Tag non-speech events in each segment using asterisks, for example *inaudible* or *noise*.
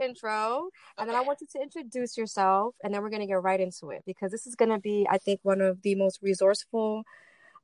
intro, and then I want you to introduce yourself, and then we're gonna get right into it because this is gonna be, I think, one of the most resourceful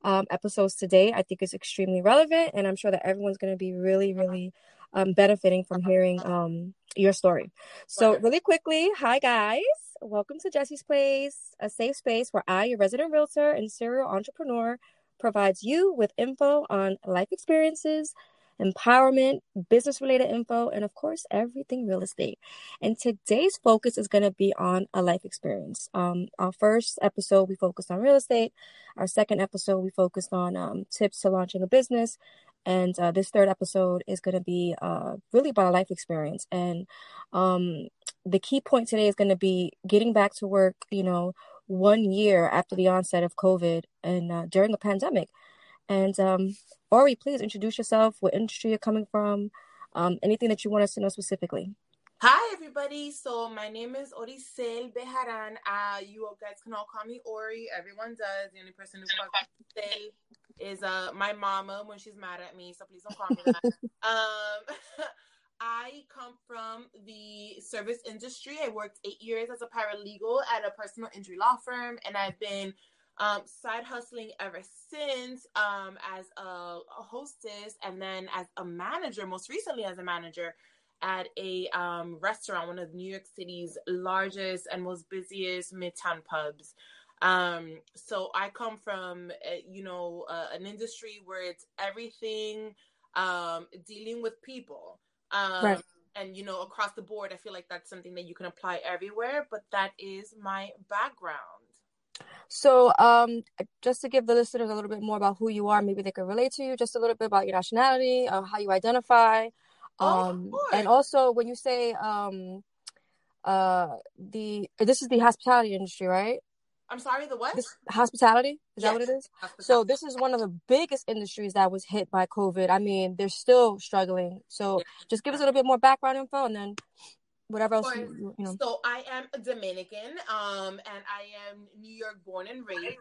um, episodes today. I think it's extremely relevant, and I'm sure that everyone's gonna be really, really um, benefiting from hearing um, your story. So, really quickly, hi guys. Welcome to Jesse's Place, a safe space where I, your resident realtor and serial entrepreneur, provides you with info on life experiences, empowerment, business related info, and of course, everything real estate. And today's focus is going to be on a life experience. Um, our first episode, we focused on real estate. Our second episode, we focused on um, tips to launching a business. And uh, this third episode is going to be uh, really about a life experience. And um, the key point today is going to be getting back to work, you know, one year after the onset of COVID and uh, during a pandemic. And um, Ori, please introduce yourself, what industry you're coming from, um, anything that you want us to know specifically. Hi, everybody. So my name is Oricel Bejaran. Uh, you guys can all call me Ori. Everyone does. The only person who calls me Cel is uh, my mama when she's mad at me. So please don't call me that. *laughs* um, *laughs* I come from the service industry. I worked eight years as a paralegal at a personal injury law firm, and I've been um, side hustling ever since um, as a, a, hostess and then as a manager, most recently as a manager at a um, restaurant, one of New York City's largest and most busiest midtown pubs. Um, so I come from, uh, you know, uh, an industry where it's everything um, dealing with people. Um, right. And you know, across the board, I feel like that's something that you can apply everywhere. But that is my background. So, um, just to give the listeners a little bit more about who you are, maybe they can relate to you. Just a little bit about your nationality, uh, how you identify, um, oh, and also when you say um, uh, the this is the hospitality industry, right? I'm sorry, the what? This, hospitality? Is yes. that what it is? So this is one of the biggest industries that was hit by COVID. I mean, they're still struggling. So just give us a little bit more background info and then whatever else you, you know. So I am a Dominican, um, and I am New York born and raised.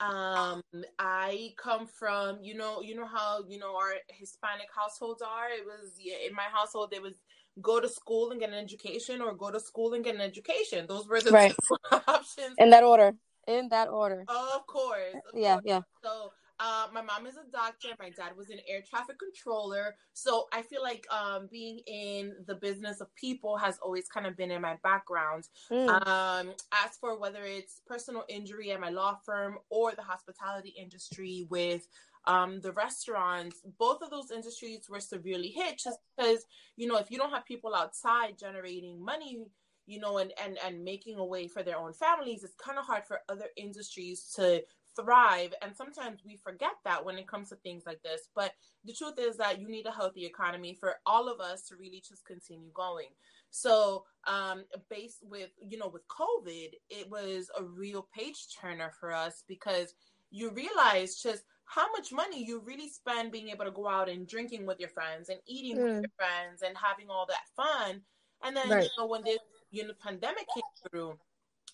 Um, I come from, you know, you know how, you know, our Hispanic households are. It was yeah, in my household, there was go to school and get an education or go to school and get an education. Those were the right. *laughs* options. In that order. In that order. Of course. Of yeah, course. yeah. So uh, my mom is a doctor. My dad was an air traffic controller. So I feel like um, being in the business of people has always kind of been in my background. Mm. Um, as for whether it's personal injury at my law firm or the hospitality industry with um, the restaurants, both of those industries were severely hit just because, you know, if you don't have people outside generating money, you know, and, and, and making a way for their own families, it's kind of hard for other industries to thrive. And sometimes we forget that when it comes to things like this. But the truth is that you need a healthy economy for all of us to really just continue going. So, um, based with, you know, with COVID, it was a real page turner for us because you realize just how much money you really spend being able to go out and drinking with your friends and eating mm. with your friends and having all that fun. And then, right. you know, when this you know, pandemic came through,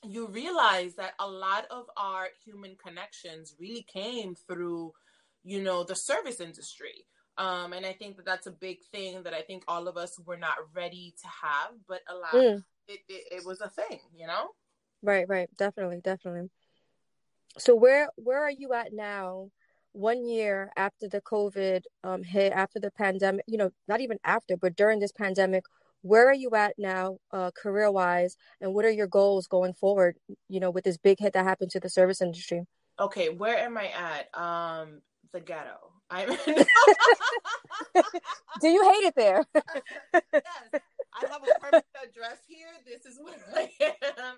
you realize that a lot of our human connections really came through, you know, the service industry. Um, and I think that that's a big thing that I think all of us were not ready to have, but a lot, mm. it, it, it was a thing, you know? Right, right. Definitely, definitely. So where, where are you at now? One year after the COVID um, hit, after the pandemic, you know, not even after, but during this pandemic, where are you at now uh, career wise and what are your goals going forward you know with this big hit that happened to the service industry? Okay where am i at? Um the ghetto. I'm *laughs* do you hate it there? Yes. I have a permanent address here. This is where i am.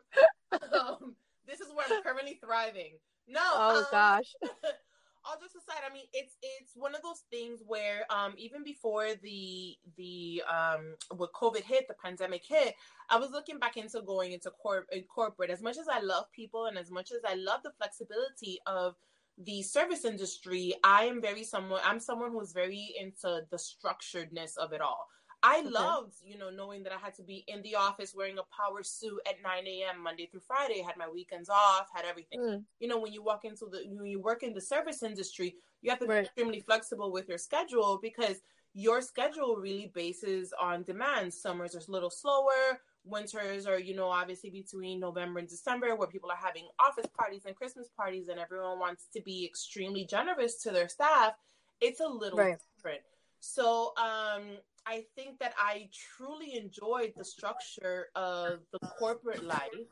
*laughs* Um, this is where i'm currently thriving. No oh um, gosh *laughs* all jokes aside, I mean, it's it's one of those things where um, even before the the um, when COVID hit, the pandemic hit, I was looking back into going into cor- corporate. As much as I love people and as much as I love the flexibility of the service industry, I am very someone. I'm someone who's very into the structuredness of it all. I okay. loved, you know, knowing that I had to be in the office wearing a power suit at 9 a.m. Monday through Friday, had my weekends off, had everything. Mm. You know, when you walk into the, when you work in the service industry, you have to right. be extremely flexible with your schedule because your schedule really bases on demand. Summers are a little slower. Winters are, you know, obviously between November and December, where people are having office parties and Christmas parties, and everyone wants to be extremely generous to their staff. It's a little right. different. So, um, I think that I truly enjoyed the structure of the corporate life.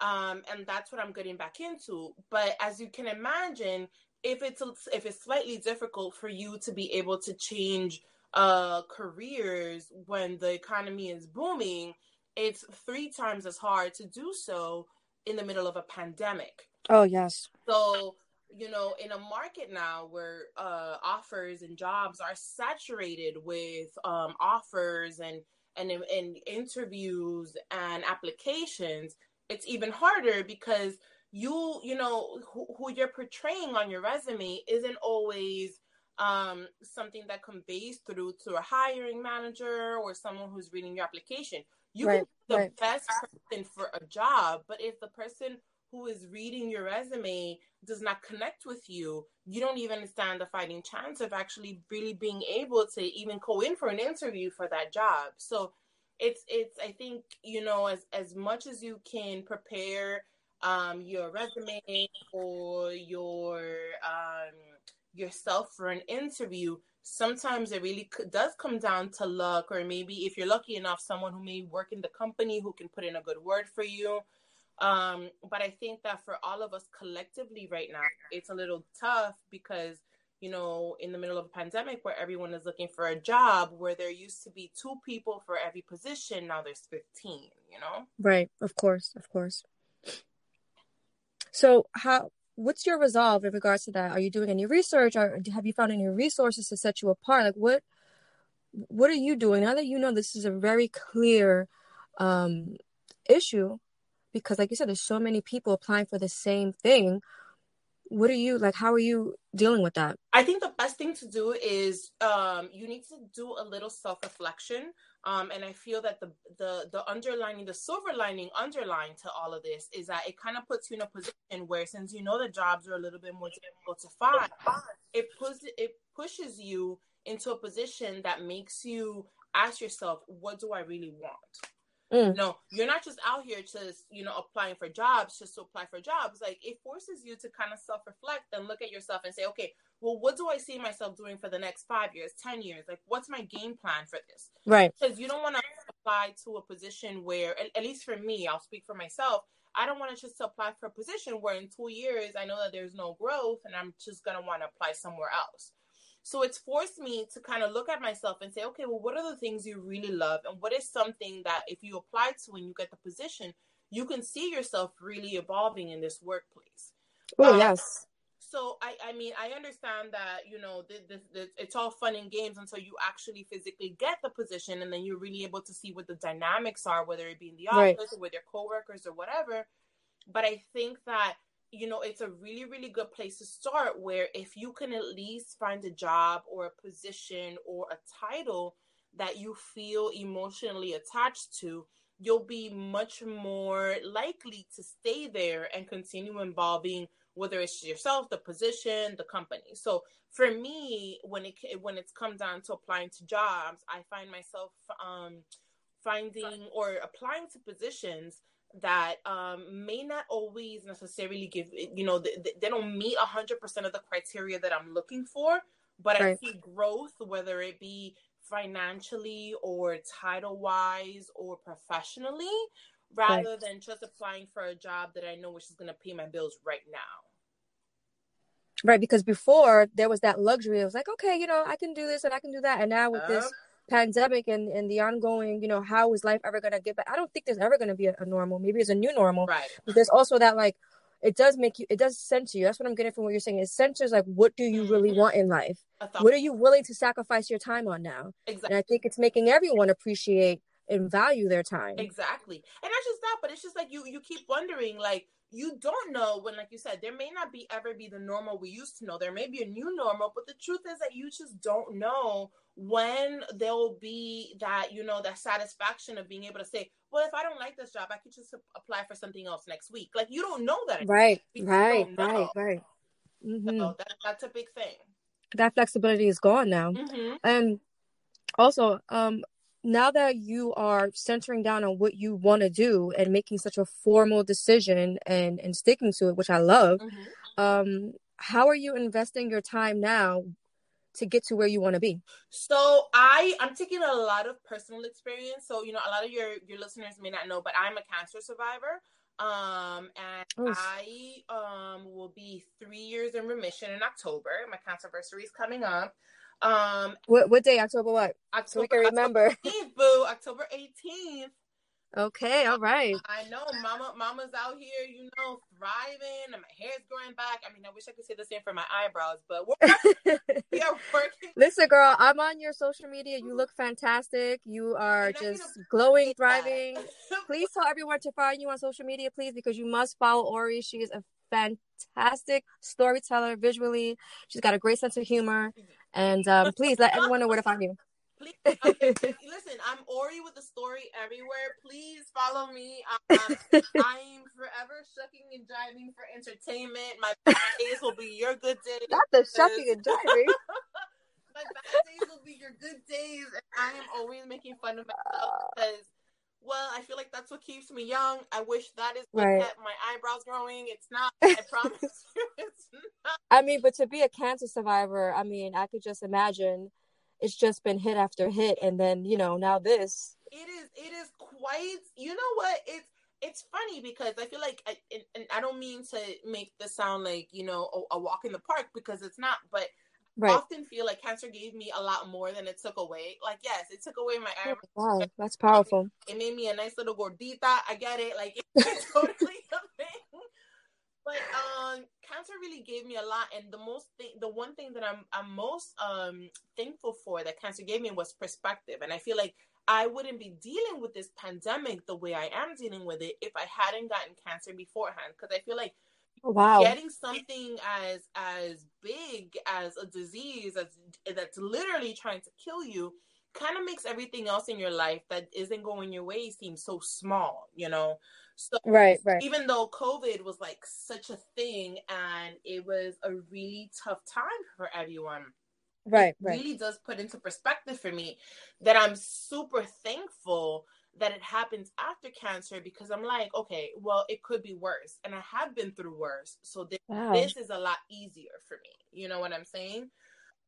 Um, and that's what I'm getting back into. But as you can imagine, if it's if it's slightly difficult for you to be able to change uh, careers when the economy is booming, it's three times as hard to do so in the middle of a pandemic. Oh yes. So you know, in a market now where uh, offers and jobs are saturated with um, offers and, and and interviews and applications, it's even harder because you you know who, who you're portraying on your resume isn't always um, something that conveys through to a hiring manager or someone who's reading your application. You right, can be the right. best person for a job, but if the person who is reading your resume does not connect with you, you don't even stand a fighting chance of actually really being able to even go in for an interview for that job. So it's it's I think, you know, as as much as you can prepare um your resume or your um yourself for an interview, sometimes it really does come down to luck or maybe if you're lucky enough someone who may work in the company who can put in a good word for you um, but I think that for all of us collectively right now, it's a little tough because, you know, in the middle of a pandemic where everyone is looking for a job, where there used to be two people for every position, now there's 15, you know? Right. Of course. Of course. So, how, what's your resolve in regards to that? Are you doing any research or have you found any resources to set you apart? Like, what, what are you doing now that you know this is a very clear um, issue? Because like you said there's so many people applying for the same thing. What are you like how are you dealing with that? I think the best thing to do is um, you need to do a little self-reflection. Um, and i feel that the, the the underlining the silver lining underlying to all of this is that it kind of puts you in a position where since you know the jobs are a little bit more difficult to find it puts it pushes you into a position that makes you ask yourself what do i really want Mm. No, you're not just out here just, you know, applying for jobs just to apply for jobs. Like it forces you to kind of self reflect and look at yourself and say, okay, well, what do I see myself doing for the next five years, 10 years? Like, what's my game plan for this? Right. Because you don't want to apply to a position where, at, at least for me, I'll speak for myself. I don't want to just apply for a position where in two years I know that there's no growth and I'm just going to want to apply somewhere else. So it's forced me to kind of look at myself and say, okay, well, what are the things you really love? And what is something that if you apply to when you get the position, you can see yourself really evolving in this workplace? Oh, um, yes. So I, I mean, I understand that you know this, this, this, it's all fun and games until you actually physically get the position, and then you're really able to see what the dynamics are, whether it be in the office right. or with your coworkers or whatever. But I think that you know, it's a really, really good place to start where if you can at least find a job or a position or a title that you feel emotionally attached to, you'll be much more likely to stay there and continue involving whether it's yourself, the position, the company. So for me, when it when it's come down to applying to jobs, I find myself um, finding or applying to positions that um, may not always necessarily give you know they, they don't meet 100% of the criteria that i'm looking for but right. i see growth whether it be financially or title wise or professionally rather right. than just applying for a job that i know which is going to pay my bills right now right because before there was that luxury it was like okay you know i can do this and i can do that and now with uh, this pandemic and, and the ongoing, you know, how is life ever going to get back? I don't think there's ever going to be a, a, normal. Maybe it's a new normal. Right. But there's also that, like, it does make you, it does center you. That's what I'm getting from what you're saying. It centers, like, what do you really want in life? What are you willing to sacrifice your time on now? Exactly. And I think it's making everyone appreciate and value their time. Exactly. And not just that, but it's just like you, you keep wondering, like, you don't know when like you said there may not be ever be the normal we used to know. There may be a new normal but the truth is that you just don't know when there will be that you know that satisfaction of being able to say well if i don't like this job i could just apply for something else next week. Like you don't know that right right right right. Mm-hmm. so that, that's a big thing. That flexibility is gone now. Mm-hmm. and Also, um, now that you are centering down on what you want to do and making such a formal decision and and sticking to it, which I love, mm-hmm. um, how are you investing your time now to get to where you want to be? So I I'm taking a lot of personal experience. So you know, a lot of your your listeners may not know, but I'm a cancer survivor. Um, and Oof. I um will be three years in remission in October. My cancer anniversary is coming up. Um, what what day? October what? October, so we can remember. *laughs* October 18th, boo. October 18th. Okay, all right. I know, Mama. Mama's out here, you know, thriving, and my hair's growing back. I mean, I wish I could say the same for my eyebrows, but we're *laughs* we are working. Listen, girl, I'm on your social media. You look fantastic. You are just glowing, thriving. please tell everyone to find you on social media, please, because you must follow Ori. She is a fantastic storyteller visually. She's got a great sense of humor, and um, please let everyone know where to find you. Please, okay, listen, I'm Ori with the story everywhere. Please follow me. Um, I'm forever shucking and driving for entertainment. My bad days will be your good days. Not the shucking and driving. *laughs* my bad days will be your good days, and I am always making fun of myself because. Well, I feel like that's what keeps me young. I wish that is what right. kept my eyebrows growing. It's not. I *laughs* promise you, it's not. I mean, but to be a cancer survivor, I mean, I could just imagine it's just been hit after hit and then you know now this it is it is quite you know what it's it's funny because I feel like, I, and, and, I don't mean to make this sound like you know a, a walk in the park because it's not, but right. often feel like cancer gave me a lot more than it took away. Like yes, it took away my eyebrows. *laughs* Wow, that's powerful. It made me a nice little gordita. I get it. Like it's *laughs* totally a thing. But um, cancer really gave me a lot, and the most thing, the one thing that I'm I'm most um thankful for that cancer gave me was perspective, and I feel like I wouldn't be dealing with this pandemic the way I am dealing with it if I hadn't gotten cancer beforehand. Because I feel like wow getting something as as big as a disease as that's literally trying to kill you kind of makes everything else in your life that isn't going your way seem so small you know so right, right. Even though COVID was like such a thing and it was a really tough time for everyone. Right, right. Really does put into perspective for me that I'm super thankful that it happens after cancer because I'm like, okay, well, it could be worse. And I have been through worse. So this, wow. this is a lot easier for me. You know what I'm saying?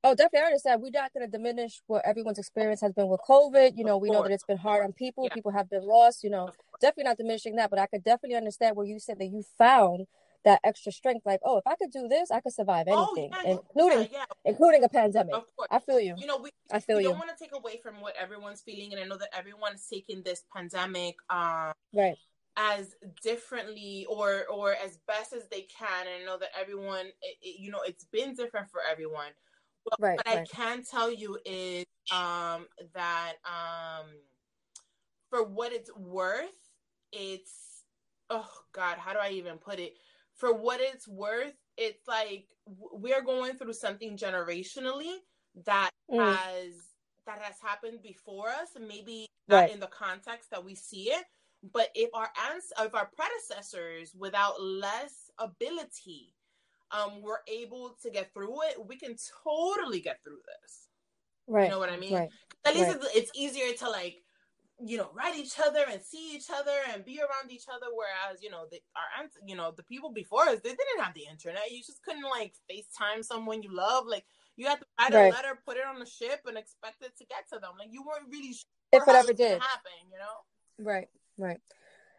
Oh, definitely. I understand. We're not going to diminish what everyone's experience has been with COVID. You know, we know that it's been hard on people. Yeah. People have been lost. You know, definitely not diminishing that. But I could definitely understand where you said that you found that extra strength. Like, oh, if I could do this, I could survive oh, anything, oh, yeah, including yeah, including a pandemic. Of course. I feel you. You know, we, I feel we you. don't want to take away from what everyone's feeling, and I know that everyone's taking this pandemic, um, right as differently or or as best as they can and I know that everyone it, it, you know it's been different for everyone but right, what right. I can tell you is um, that um, for what it's worth, it's oh god, how do I even put it? For what it's worth, it's like we're going through something generationally that mm. has that has happened before us, maybe not right. in the context that we see it. But if our ans- if our predecessors, without less ability, um, we're able to get through it, we can totally get through this. Right. You know what I mean? Right. At least right. it's, it's easier to like, you know, write each other and see each other and be around each other. Whereas, you know, the, our you know, the people before us, they didn't have the internet. You just couldn't like FaceTime someone you love. Like you had to write right. a letter, put it on a ship, and expect it to get to them. Like you weren't really sure if it ever did happen. You know? Right. Right.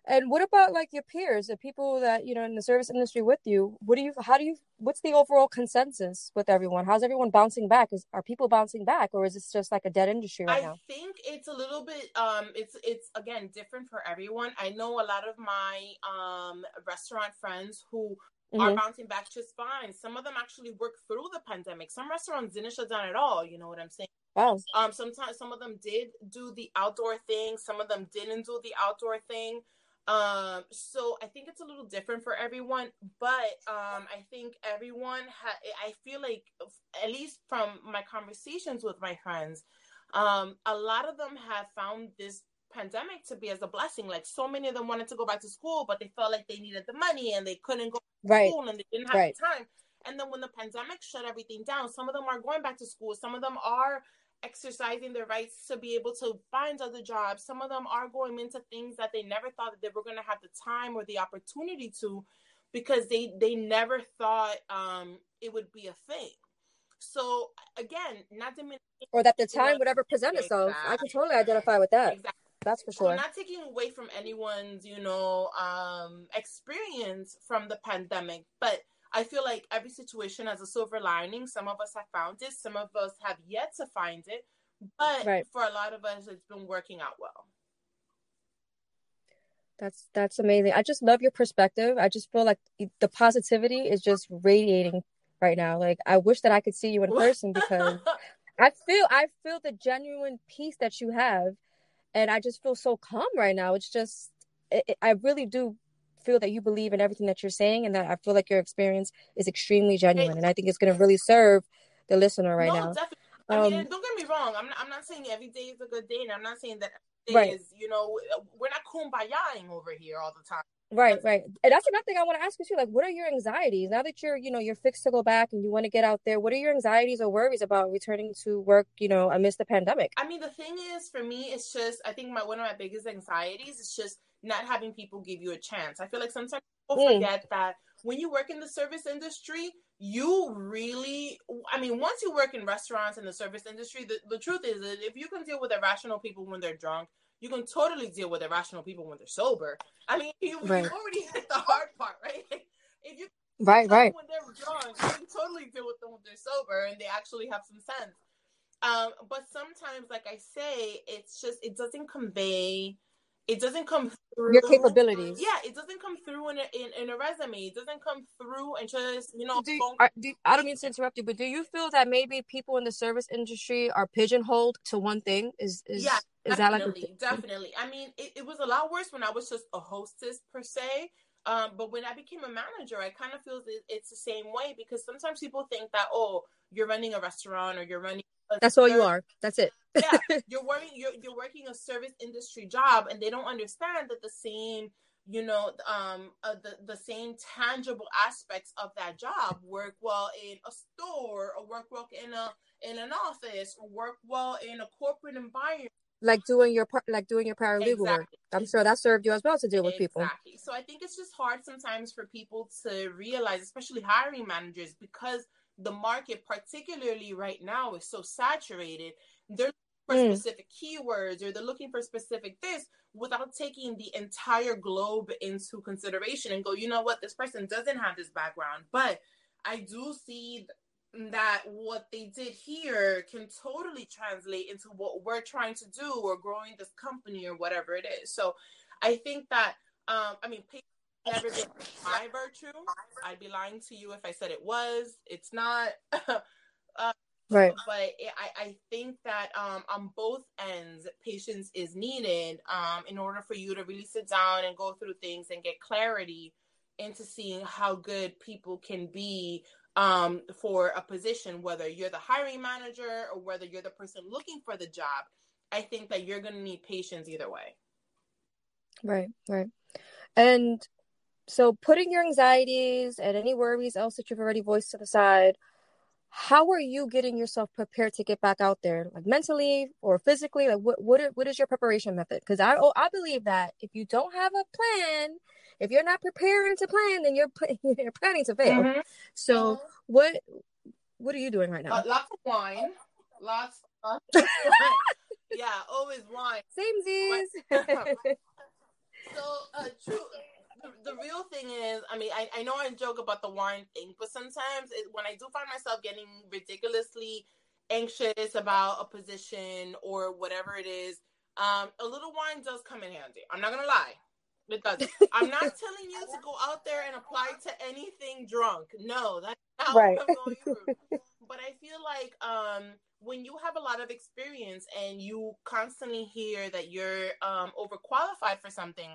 And what about like your peers, the people that you know in the service industry with you? What do you? How do you? What's the overall consensus with everyone? How's everyone bouncing back? Is are people bouncing back, or is this just like a dead industry right I now? I think it's a little bit. Um, it's it's again different for everyone. I know a lot of my um restaurant friends who mm-hmm. are bouncing back just fine. Some of them actually worked through the pandemic. Some restaurants didn't shut down at all. You know what I'm saying? Wow. Um, sometimes some of them did do the outdoor thing. Some of them didn't do the outdoor thing. Um, so I think it's a little different for everyone, but um, I think everyone ha- I feel like at least from my conversations with my friends, um, a lot of them have found this pandemic to be as a blessing. Like so many of them wanted to go back to school, but they felt like they needed the money and they couldn't go to right. school and they didn't have right. the time. And then when the pandemic shut everything down, some of them are going back to school. Some of them are exercising their rights to be able to find other jobs. Some of them are going into things that they never thought that they were going to have the time or the opportunity to because they they never thought um, it would be a thing. So again, not to or that the time would ever present itself. Exactly. I can totally identify with that. Exactly. That's for sure. So not taking away from anyone's, you know, um, experience from the pandemic, but I feel like every situation has a silver lining. Some of us have found it, some of us have yet to find it, but right. for a lot of us, it's been working out well. That's that's amazing. I just love your perspective. I just feel like the positivity is just radiating right now. Like I wish that I could see you in person *laughs* because I feel I feel the genuine peace that you have, and I just feel so calm right now. It's just it, it, I really do feel that you believe in everything that you're saying, and that I feel like your experience is extremely genuine, and I think it's going to really serve the listener right no, now. Definitely. I mean, um, don't get me wrong. I'm not, I'm not saying every day is a good day, and I'm not saying that right. is you know we're not kumbayaing over here all the time. Right, right. And that's another thing I want to ask you too. Like, what are your anxieties now that you're, you know, you're fixed to go back and you want to get out there? What are your anxieties or worries about returning to work, you know, amidst the pandemic? I mean, the thing is, for me, it's just I think my one of my biggest anxieties is just not having people give you a chance. I feel like sometimes people mm. forget that when you work in the service industry, you really, I mean, once you work in restaurants and the service industry, the, the truth is that if you can deal with irrational people when they're drunk, you can totally deal with irrational people when they're sober. I mean, you, right. you already *laughs* hit the hard part, right? if you right, right, when they're drunk, you can totally deal with them when they're sober and they actually have some sense. Um, but sometimes, like I say, it's just it doesn't convey it doesn't come through your capabilities. Yeah, it doesn't come through in a, in, in a resume. It doesn't come through and just you know. Do you, are, do, I don't mean to interrupt you, but do you feel that maybe people in the service industry are pigeonholed to one thing? Is is yeah, is definitely, that like definitely? I mean, it, it was a lot worse when I was just a hostess per se. Um, but when I became a manager, I kind of feel it's the same way because sometimes people think that oh, you're running a restaurant or you're running that's all you are. That's it. *laughs* yeah, *laughs* you're working. You're you're working a service industry job, and they don't understand that the same, you know, um, uh, the the same tangible aspects of that job work well in a store, or work well in a in an office, or work well in a corporate environment. Like doing your part, like doing your paralegal exactly. work. I'm sure that served you as well to deal with exactly. people. So I think it's just hard sometimes for people to realize, especially hiring managers, because the market, particularly right now, is so saturated. They're looking for mm. specific keywords or they're looking for specific this without taking the entire globe into consideration and go, you know what, this person doesn't have this background, but I do see that what they did here can totally translate into what we're trying to do or growing this company or whatever it is. So I think that um, I mean patience never been my virtue. I'd be lying to you if I said it was. It's not. *laughs* uh, right. But it, I, I think that um, on both ends, patience is needed um, in order for you to really sit down and go through things and get clarity into seeing how good people can be um, for a position, whether you're the hiring manager or whether you're the person looking for the job. I think that you're going to need patience either way. Right, right. And so putting your anxieties and any worries else that you've already voiced to the side how are you getting yourself prepared to get back out there like mentally or physically like what what, what is your preparation method because i oh, i believe that if you don't have a plan if you're not preparing to plan then you're *laughs* you're planning to fail mm-hmm. so what what are you doing right now uh, lots of wine lots of *laughs* yeah always wine same Z's. *laughs* so uh, true the, real thing is, I mean, I, I know I joke about the wine thing, but sometimes it, when I do find myself getting ridiculously anxious about a position or whatever it is, um, a little wine does come in handy. I'm not gonna lie. It does. *laughs* I'm not telling you to go out there and apply to anything drunk. No, that's not right. what I'm going through. but I feel like um, when you have a lot of experience and you constantly hear that you're um, overqualified for something,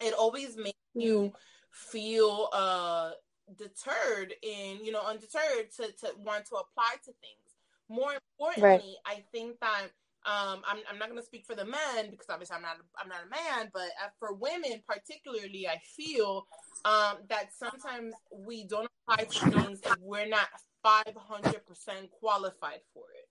it always makes you feel uh deterred and you know undeterred to, to want to apply to things more importantly right. i think that um, I'm, I'm not going to speak for the men because obviously I'm not I'm not a man, but uh, for women particularly, I feel um, that sometimes we don't apply to things if we're not 500% qualified for it.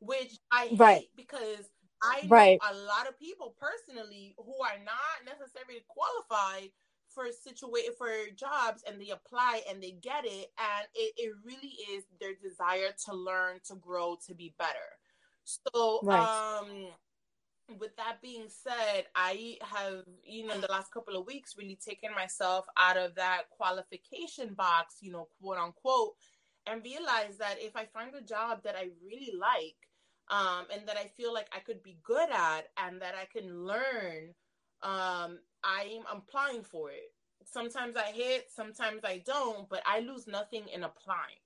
which I hate Right. because I know Right. a lot of people personally who are not necessarily qualified for situa- for jobs and they apply and they get it and it, it really is their desire to learn to grow to be better so Right. um with that being said i have you know in the last couple of weeks really taken myself out of that qualification box you know quote unquote and realized that if i find a job that i really like um, and that I feel like I could be good at and that I can learn, um, I'm applying for it. Sometimes I hit, sometimes I don't, but I lose nothing in applying.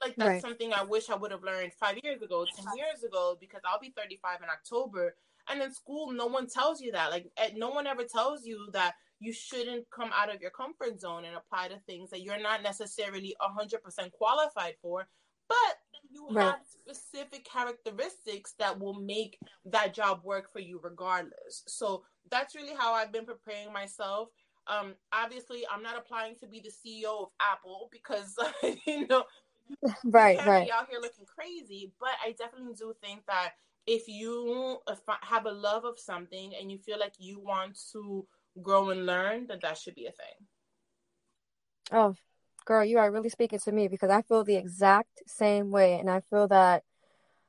And I feel like that's Right. something I wish I would have learned five years ago, 10 years ago, because I'll be 35 in October. And in school, no one tells you that. Like, eh, no one ever tells you that you shouldn't come out of your comfort zone and apply to things that you're not necessarily 100% qualified for, but you Right. have specific characteristics that will make that job work for you regardless. So that's really how I've been preparing myself. Um, obviously, I'm not applying to be the CEO of Apple because *laughs* you know *laughs* Right, right. out here looking crazy. But I definitely do think that if you have a love of something and you feel like you want to grow and learn, then that should be a thing. Oh, girl, you are really speaking to me because I feel the exact same way. And I feel that,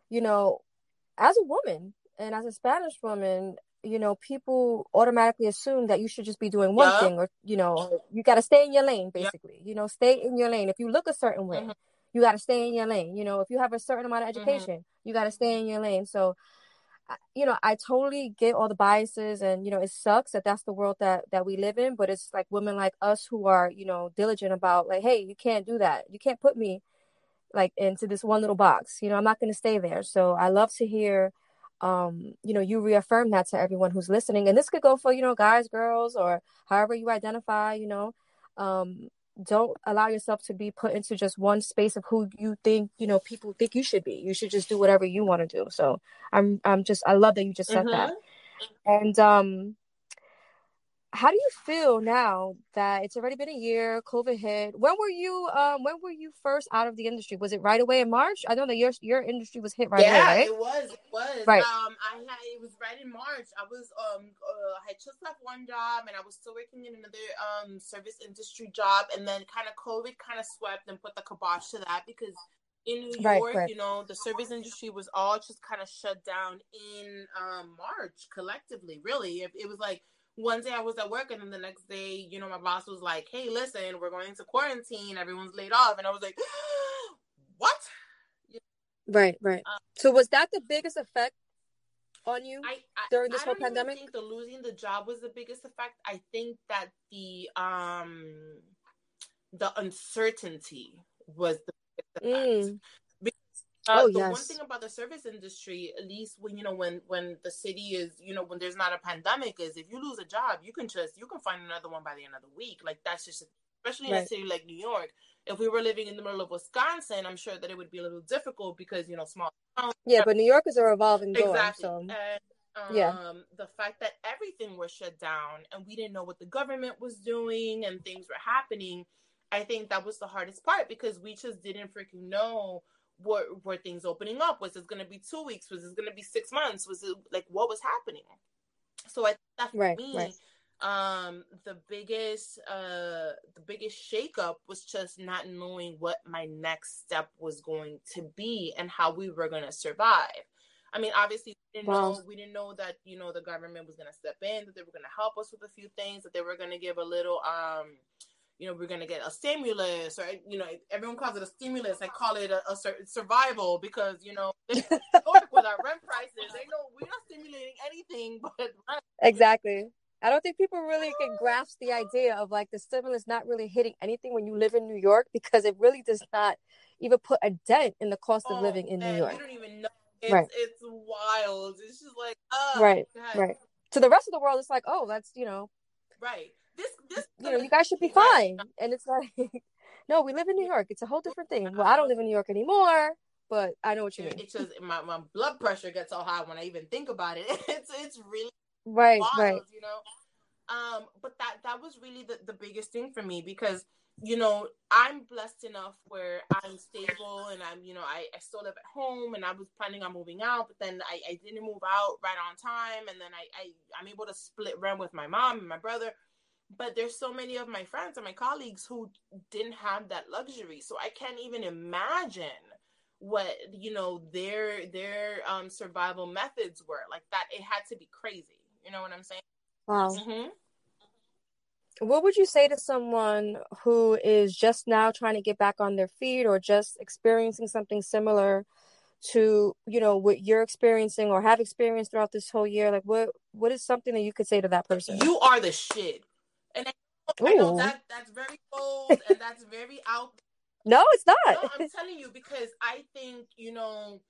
you know, as a woman and as a Spanish woman, you know, people automatically assume that you should just be doing one Yup. thing or, you know, you got to stay in your lane, basically. You know, stay in your lane. If you look a certain way, Mhm. You got to stay in your lane. You know, if you have a certain amount of Mhm. education, you got to stay in your lane. So, you know, I totally get all the biases and, you know, it sucks that that's the world that that we live in, but it's like women like us who are, you know, diligent about like, hey, you can't do that. You can't put me like into this one little box. You know, I'm not going to stay there. So I love to hear um, you know, you reaffirm that to everyone who's listening. And this could go for, you know, guys, girls, or however you identify, you know. Um, don't allow yourself to be put into just one space of who you think, you know, people think you should be. You should just do whatever you want to do. So I'm I'm just I love that you just said that. Mhm. And um how do you feel now that it's already been a year, COVID hit? When were you um when were you first out of the industry? Was it right away in March? I know that your your industry was hit right yeah, away, right? it was. It was. Right. Um, I had it was right in March. I was um uh, I had just left one job and I was still working in another um service industry job, and then kind of COVID kind of swept and put the kibosh to that because in New Right, York, right. you know, the service industry was all just kind of shut down in um March collectively. Really, it, it was like. One day I was at work, and then the next day, you know, my boss was like, "Hey, listen, we're going to quarantine. Everyone's laid off," and I was like, *gasps* "What?" Right, right. Uh, So was that the biggest effect on you? I, I During this I whole pandemic? think the losing the job was the biggest effect. I think that the um the uncertainty was the biggest effect. Mm. Uh, Oh, the one thing about the service industry, at least when you know when when the city is you know when there's not a pandemic, is if you lose a job, you can just you can find another one by the end of the week. Like that's just especially in a city like New York. If we were living in the middle of Wisconsin, I'm sure that it would be a little difficult because you know small towns. Yeah, but New York is a revolving door. Exactly. So And um, Yeah. the fact that everything was shut down and we didn't know what the government was doing and things were happening, I think that was the hardest part because we just didn't freaking know what were things opening up. Was it going to be two weeks? Was it going to be six months? Was it like what was happening? So I think that for Right, me, right. um, the biggest uh the biggest shakeup was just not knowing what my next step was going to be and how we were going to survive. I mean, obviously, we didn't Wow. know we didn't know that you know the government was going to step in, that they were going to help us with a few things, that they were going to give a little um, you know, we're going to get a stimulus, or you know, everyone calls it a stimulus. I call it a, a sur- survival because you know, *laughs* with our rent prices, they know we're not stimulating anything but rent. exactly. I don't think people really can grasp the idea of like the stimulus not really hitting anything when you live in New York because it really does not even put a dent in the cost of Oh, living in New York. You don't even know. It's Right. it's wild. It's just like, uh, Right, God. Right. To the rest of the world, it's like, oh, that's you know, right. This this you know, you guys should be fine. And it's like, *laughs* no, we live in New York. It's a whole different thing. Well, I don't live in New York anymore, but I know what you mean. It's just my, my blood pressure gets so high when I even think about it. *laughs* It's it's really Right, wild, right. you know. Um, but that that was really the, the biggest thing for me because you know, I'm blessed enough where I'm stable and I'm, you know, I, I still live at home and I was planning on moving out, but then I, I didn't move out right on time. And then I, I, I'm able to split rent with my mom and my brother. But there's so many of my friends and my colleagues who didn't have that luxury. So I can't even imagine what, you know, their, their um, survival methods were like that. It had to be crazy. You know what I'm saying? Wow. Mm-hmm what would you say to someone who is just now trying to get back on their feet or just experiencing something similar to you know what you're experiencing or have experienced throughout this whole year like what what is something that you could say to that person you are the shit and i, know that that's very bold and that's very out *laughs* no it's not no, i'm telling you because i think you know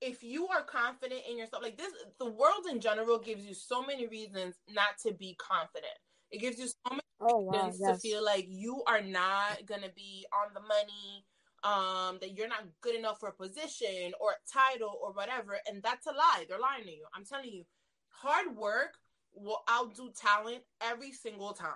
if you are confident in yourself like this the world in general gives you so many reasons not to be confident it gives you so many oh, wow, yes. to feel like you are not gonna be on the money, um, that you're not good enough for a position or a title or whatever. And that's a lie. They're lying to you. I'm telling you, hard work will outdo talent every single time.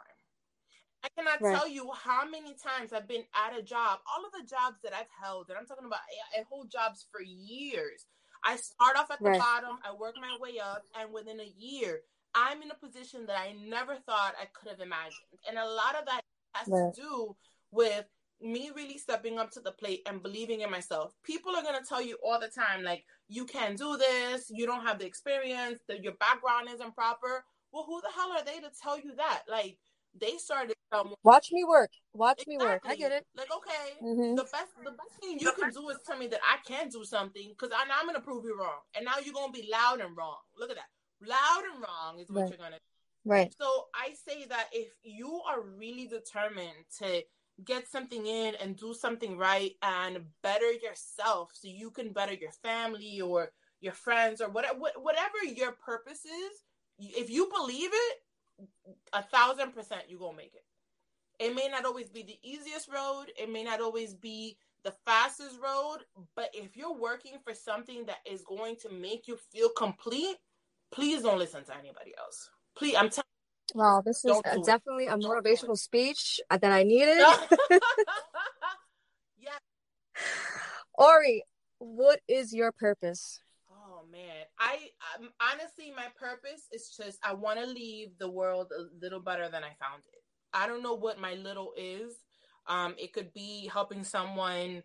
I cannot right. tell you how many times I've been at a job, all of the jobs that I've held, and I'm talking about I, I hold jobs for years. I start off at the right. bottom, I work my way up, and within a year, I'm in a position that I never thought I could have imagined. And a lot of that has to do with me really stepping up to the plate and believing in myself. People are going to tell you all the time, like, you can't do this, you don't have the experience, that your background isn't proper. Well, who the hell are they to tell you that? Like, they started um, watch me work watch exactly. me work i get it like okay mm-hmm. the best the best thing you can do is tell me that i can't do something because i'm gonna prove you wrong and now you're gonna be loud and wrong look at that loud and wrong is what right. you're gonna do. Right. So I say that if you are really determined to get something in and do something right and better yourself so you can better your family or your friends or whatever whatever your purpose is, if you believe it, a thousand percent you gonna make it. It may not always be the easiest road, it may not always be the fastest road, but if you're working for something that is going to make you feel complete, please don't listen to anybody else. Please, I'm telling. Wow, this is a, definitely a motivational speech that I needed. *laughs* *laughs* yeah. Ori, what is your purpose? Oh man, I um, honestly, my purpose is just I want to leave the world a little better than I found it. I don't know what my little is. Um, it could be helping someone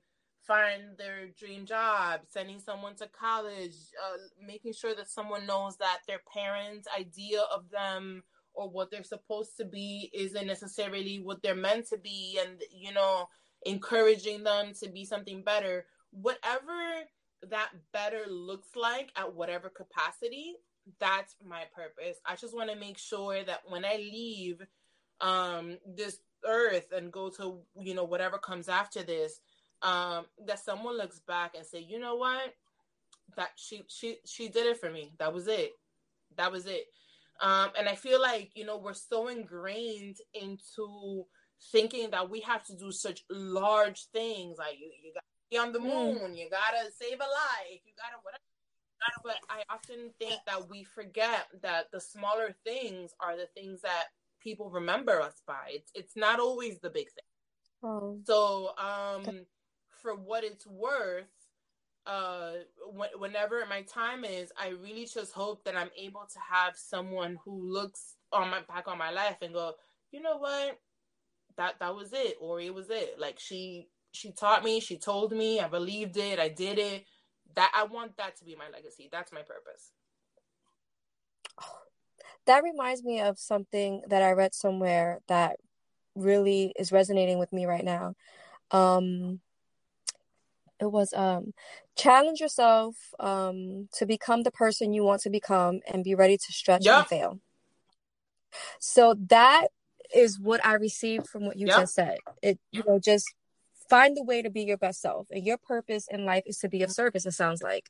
find their dream job, sending someone to college, uh, making sure that someone knows that their parents' idea of them or what they're supposed to be isn't necessarily what they're meant to be, and you know, encouraging them to be something better. Whatever that better looks like at whatever capacity, that's my purpose. I just want to make sure that when I leave um this earth and go to you know whatever comes after this um, that someone looks back and say, you know what, that she she she did it for me. That was it. That was it. Um, and I feel like you know we're so ingrained into thinking that we have to do such large things, like you you got to be on the mm. moon, you gotta save a life, you gotta whatever. But I often think that we forget that the smaller things are the things that people remember us by. It's it's not always the big thing. Oh. So um for what it's worth, uh, whenever my time is, I really just hope that I'm able to have someone who looks on my back on my life and go, you know what, that that was it, or it was it. Like she she taught me, she told me, I believed it, I did it. That I want that to be my legacy. That's my purpose. That reminds me of something that I read somewhere that really is resonating with me right now. Um, it was um challenge yourself um to become the person you want to become and be ready to stretch yep. and fail so that is what i received from what you yep. just said it you know just find the way to be your best self and your purpose in life is to be of service it sounds like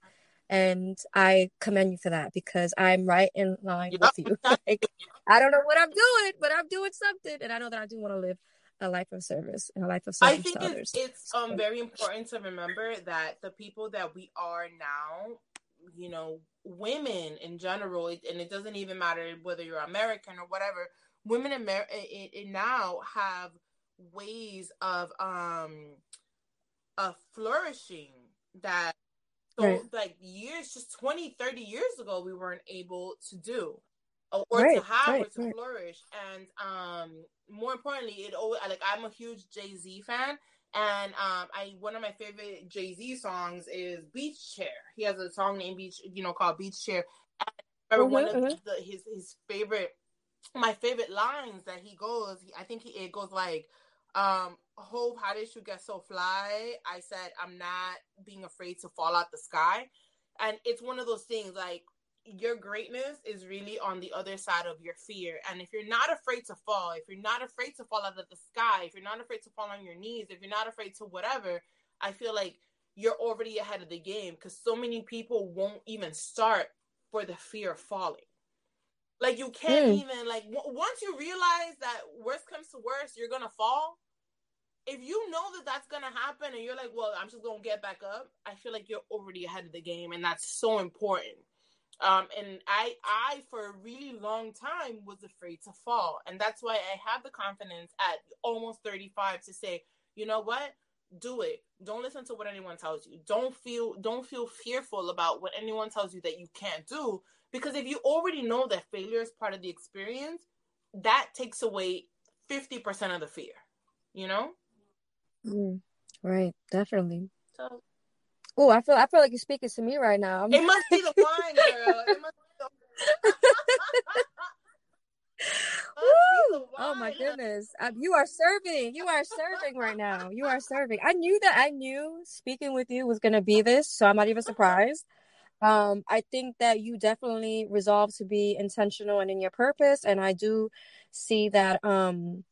and i commend you for that because i'm right in line yep. with you *laughs* like, i don't know what i'm doing but i'm doing something and i know that i do want to live a life of service and a life of service I think to it's, it's um very important to remember that the people that we are now, you know, women in general, and it doesn't even matter whether you're American or whatever. Women in, Amer- in, in now have ways of um of flourishing that so right. like years just 20 30 years ago we weren't able to do or, right, to have right, or to flourish and um more importantly it always like i'm a huge jay-z fan and um i one of my favorite jay-z songs is beach chair he has a song named beach you know called beach chair and mm-hmm, one of mm-hmm. the, his his favorite my favorite lines that he goes i think he, it goes like um, Hova, how did you get so fly? I said, I'm not being afraid to fall out the sky. And it's one of those things like your greatness is really on the other side of your fear. And if you're not afraid to fall, if you're not afraid to fall out of the sky, if you're not afraid to fall on your knees, if you're not afraid to whatever, I feel like you're already ahead of the game because so many people won't even start for the fear of falling. Like you can't mm. even like w- once you realize that worst comes to worst, you're gonna fall if you know that that's gonna happen and you're like, well, I'm just gonna get back up, I feel like you're already ahead of the game, and that's so important. Um, and I, I for a really long time was afraid to fall, and that's why I have the confidence at almost 35 to say, you know what, do it. Don't listen to what anyone tells you. Don't feel, don't feel fearful about what anyone tells you that you can't do, because if you already know that failure is part of the experience, that takes away 50% of the fear. You know. Mm, right, definitely. So, oh, I feel I feel like you're speaking to me right now. It must be the wine, girl. It must be the. *laughs* Oh my goodness. Um, you are serving. You are serving right now. You are serving. I knew that I knew speaking with you was going to be this, so I'm not even surprised. Um, I think that you definitely resolve to be intentional and in your purpose. And I do see that um,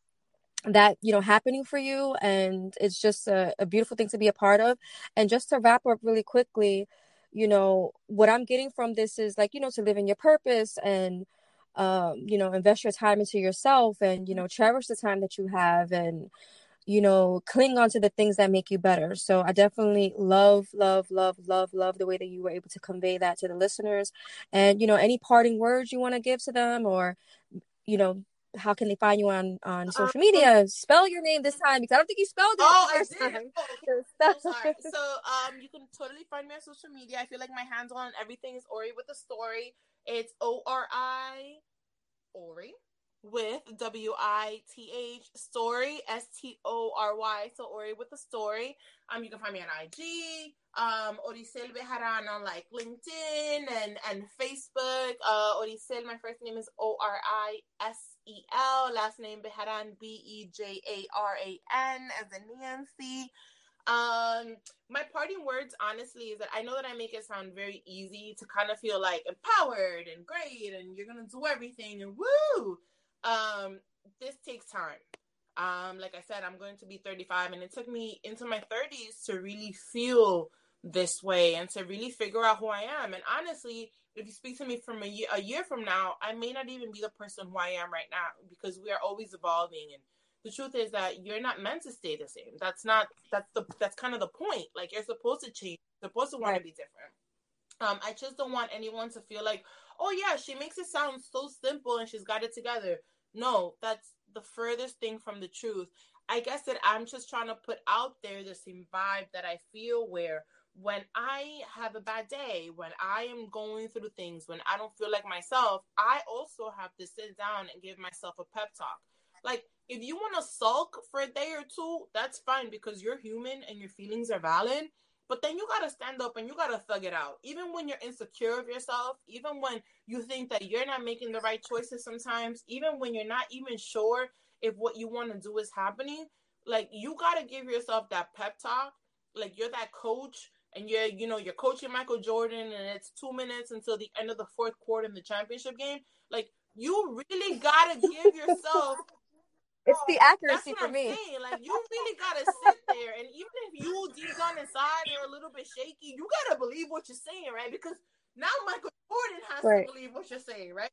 that you know happening for you and it's just a, a, beautiful thing to be a part of. And just to wrap up really quickly you know what i'm getting from this is like you know to live in your purpose and um you know invest your time into yourself and you know cherish the time that you have and you know cling on to the things that make you better. So i definitely love love love love love the way that you were able to convey that to the listeners. And you know any parting words you want to give to them or you know how can they find you on on uh, social media? Spell your name this time because I don't think you spelled it. Oh, I did. Time. *laughs* Oh, okay. *laughs* so, sorry. so um, you can totally find me on social media. I feel like my handle on everything is Ori with a story. It's O R I Ori with W I T H story S T O R Y. So Ori with a story. Um, you can find me on IG. Um, Orisel Bejaran on like LinkedIn and and Facebook. Uh, Orisel, my first name is O R I S E L, last name Bejaran, B E J A R A N, as in Nancy. Um, my parting words, honestly, is that I know that I make it sound very easy to kind of feel like empowered and great, and you're gonna do everything and woo. Um, this takes time. Um, like I said, I'm going to be 35, and it took me into my 30s to really feel this way and to really figure out who I am. And honestly, if you speak to me from a year, a year from now, I may not even be the person who I am right now because we are always evolving. And the truth is that you're not meant to stay the same. That's not that's the that's kind of the point. Like you're supposed to change, you're supposed to want right. to be different. Um, I just don't want anyone to feel like, oh yeah, she makes it sound so simple and she's got it together. No, that's the furthest thing from the truth. I guess that I'm just trying to put out there the same vibe that I feel where when I have a bad day, when I am going through things, when I don't feel like myself, I also have to sit down and give myself a pep talk. Like, if you want to sulk for a day or two, that's fine because you're human and your feelings are valid. But then you got to stand up and you got to thug it out. Even when you're insecure of yourself, even when you think that you're not making the right choices sometimes, even when you're not even sure if what you want to do is happening, like you got to give yourself that pep talk. Like you're that coach and you're you know you're coaching Michael Jordan and it's two minutes until the end of the fourth quarter in the championship game, like you really gotta give yourself. *laughs* It's the accuracy for I'm me. Saying. Like you really gotta sit there, and even if you deep down inside are a little bit shaky, you gotta believe what you're saying, right? Because now Michael Jordan has right. to believe what you're saying, right?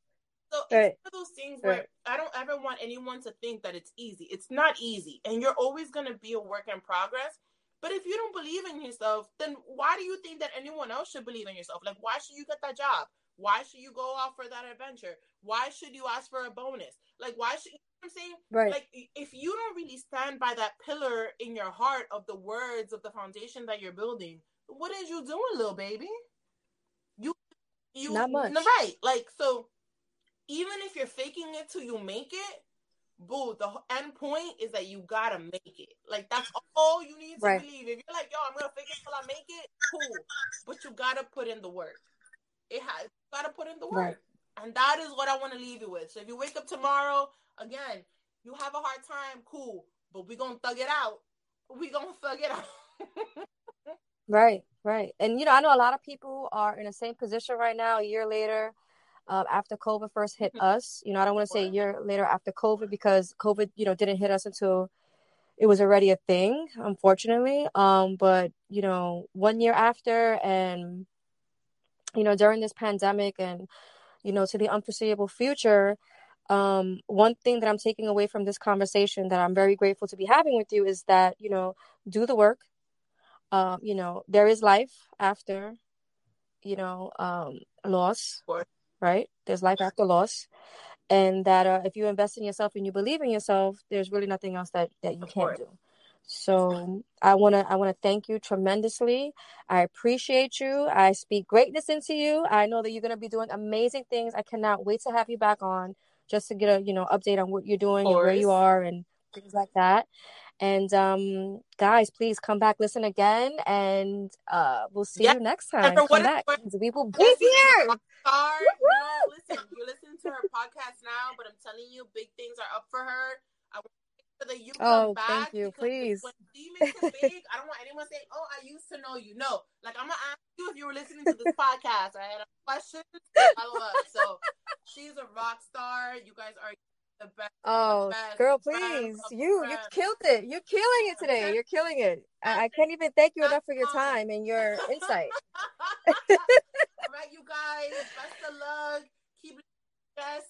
So right. it's one of those things where right. I don't ever want anyone to think that it's easy. It's not easy, and you're always gonna be a work in progress. But if you don't believe in yourself, then why do you think that anyone else should believe in yourself? Like, why should you get that job? Why should you go out for that adventure? Why should you ask for a bonus? Like, why should you I'm saying? Right. Like if you don't really stand by that pillar in your heart of the words of the foundation that you're building, what is you doing, little baby? You you not much. Right. Like so even if you're faking it till you make it, boo, the end point is that you gotta make it. Like that's all you need to right. believe. If you're like, yo, I'm gonna fake it till I make it, cool. But you gotta put in the work. It has gotta put in the work. Right. And that is what I want to leave you with. So if you wake up tomorrow, again, you have a hard time, cool. But we gonna thug it out. We gonna thug it out. *laughs* right, right. And you know, I know a lot of people are in the same position right now, a year later uh, after COVID first hit mm-hmm. us. You know, I don't want to say a year later after COVID because COVID, you know, didn't hit us until it was already a thing, unfortunately. Um, but you know, one year after, and you know, during this pandemic, and you know, to the unforeseeable future. Um, one thing that I'm taking away from this conversation that I'm very grateful to be having with you is that you know, do the work. Um, you know, there is life after, you know, um, loss right? There's life after loss. And that uh, if you invest in yourself and you believe in yourself, there's really nothing else that, that you can't do. So I wanna I wanna thank you tremendously. I appreciate you. I speak greatness into you. I know that you're gonna be doing amazing things. I cannot wait to have you back on just to get a you know update on what you're doing and where you are and things like that. And um, guys, please come back, listen again, and uh, we'll see yeah. you next time. Come back. We will be here. No, listen, you're listening to her podcast now, but I'm telling you, big things are up for her. I want that you oh. Thank you, please. When makes it big, I don't want anyone saying, "Oh, I used to know you." No, like I'm gonna ask you if you were listening to this *laughs* podcast. I had a question. Follow up. So she's a rock star. You guys are the best. Oh, the best girl, please. You you killed it. You're killing it today. You're killing it. I, I can't even thank you enough for your time and your insight. *laughs* All right, you guys. Best of luck. Keep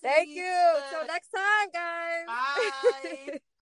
Thank you. Till next time, guys. Bye. *laughs*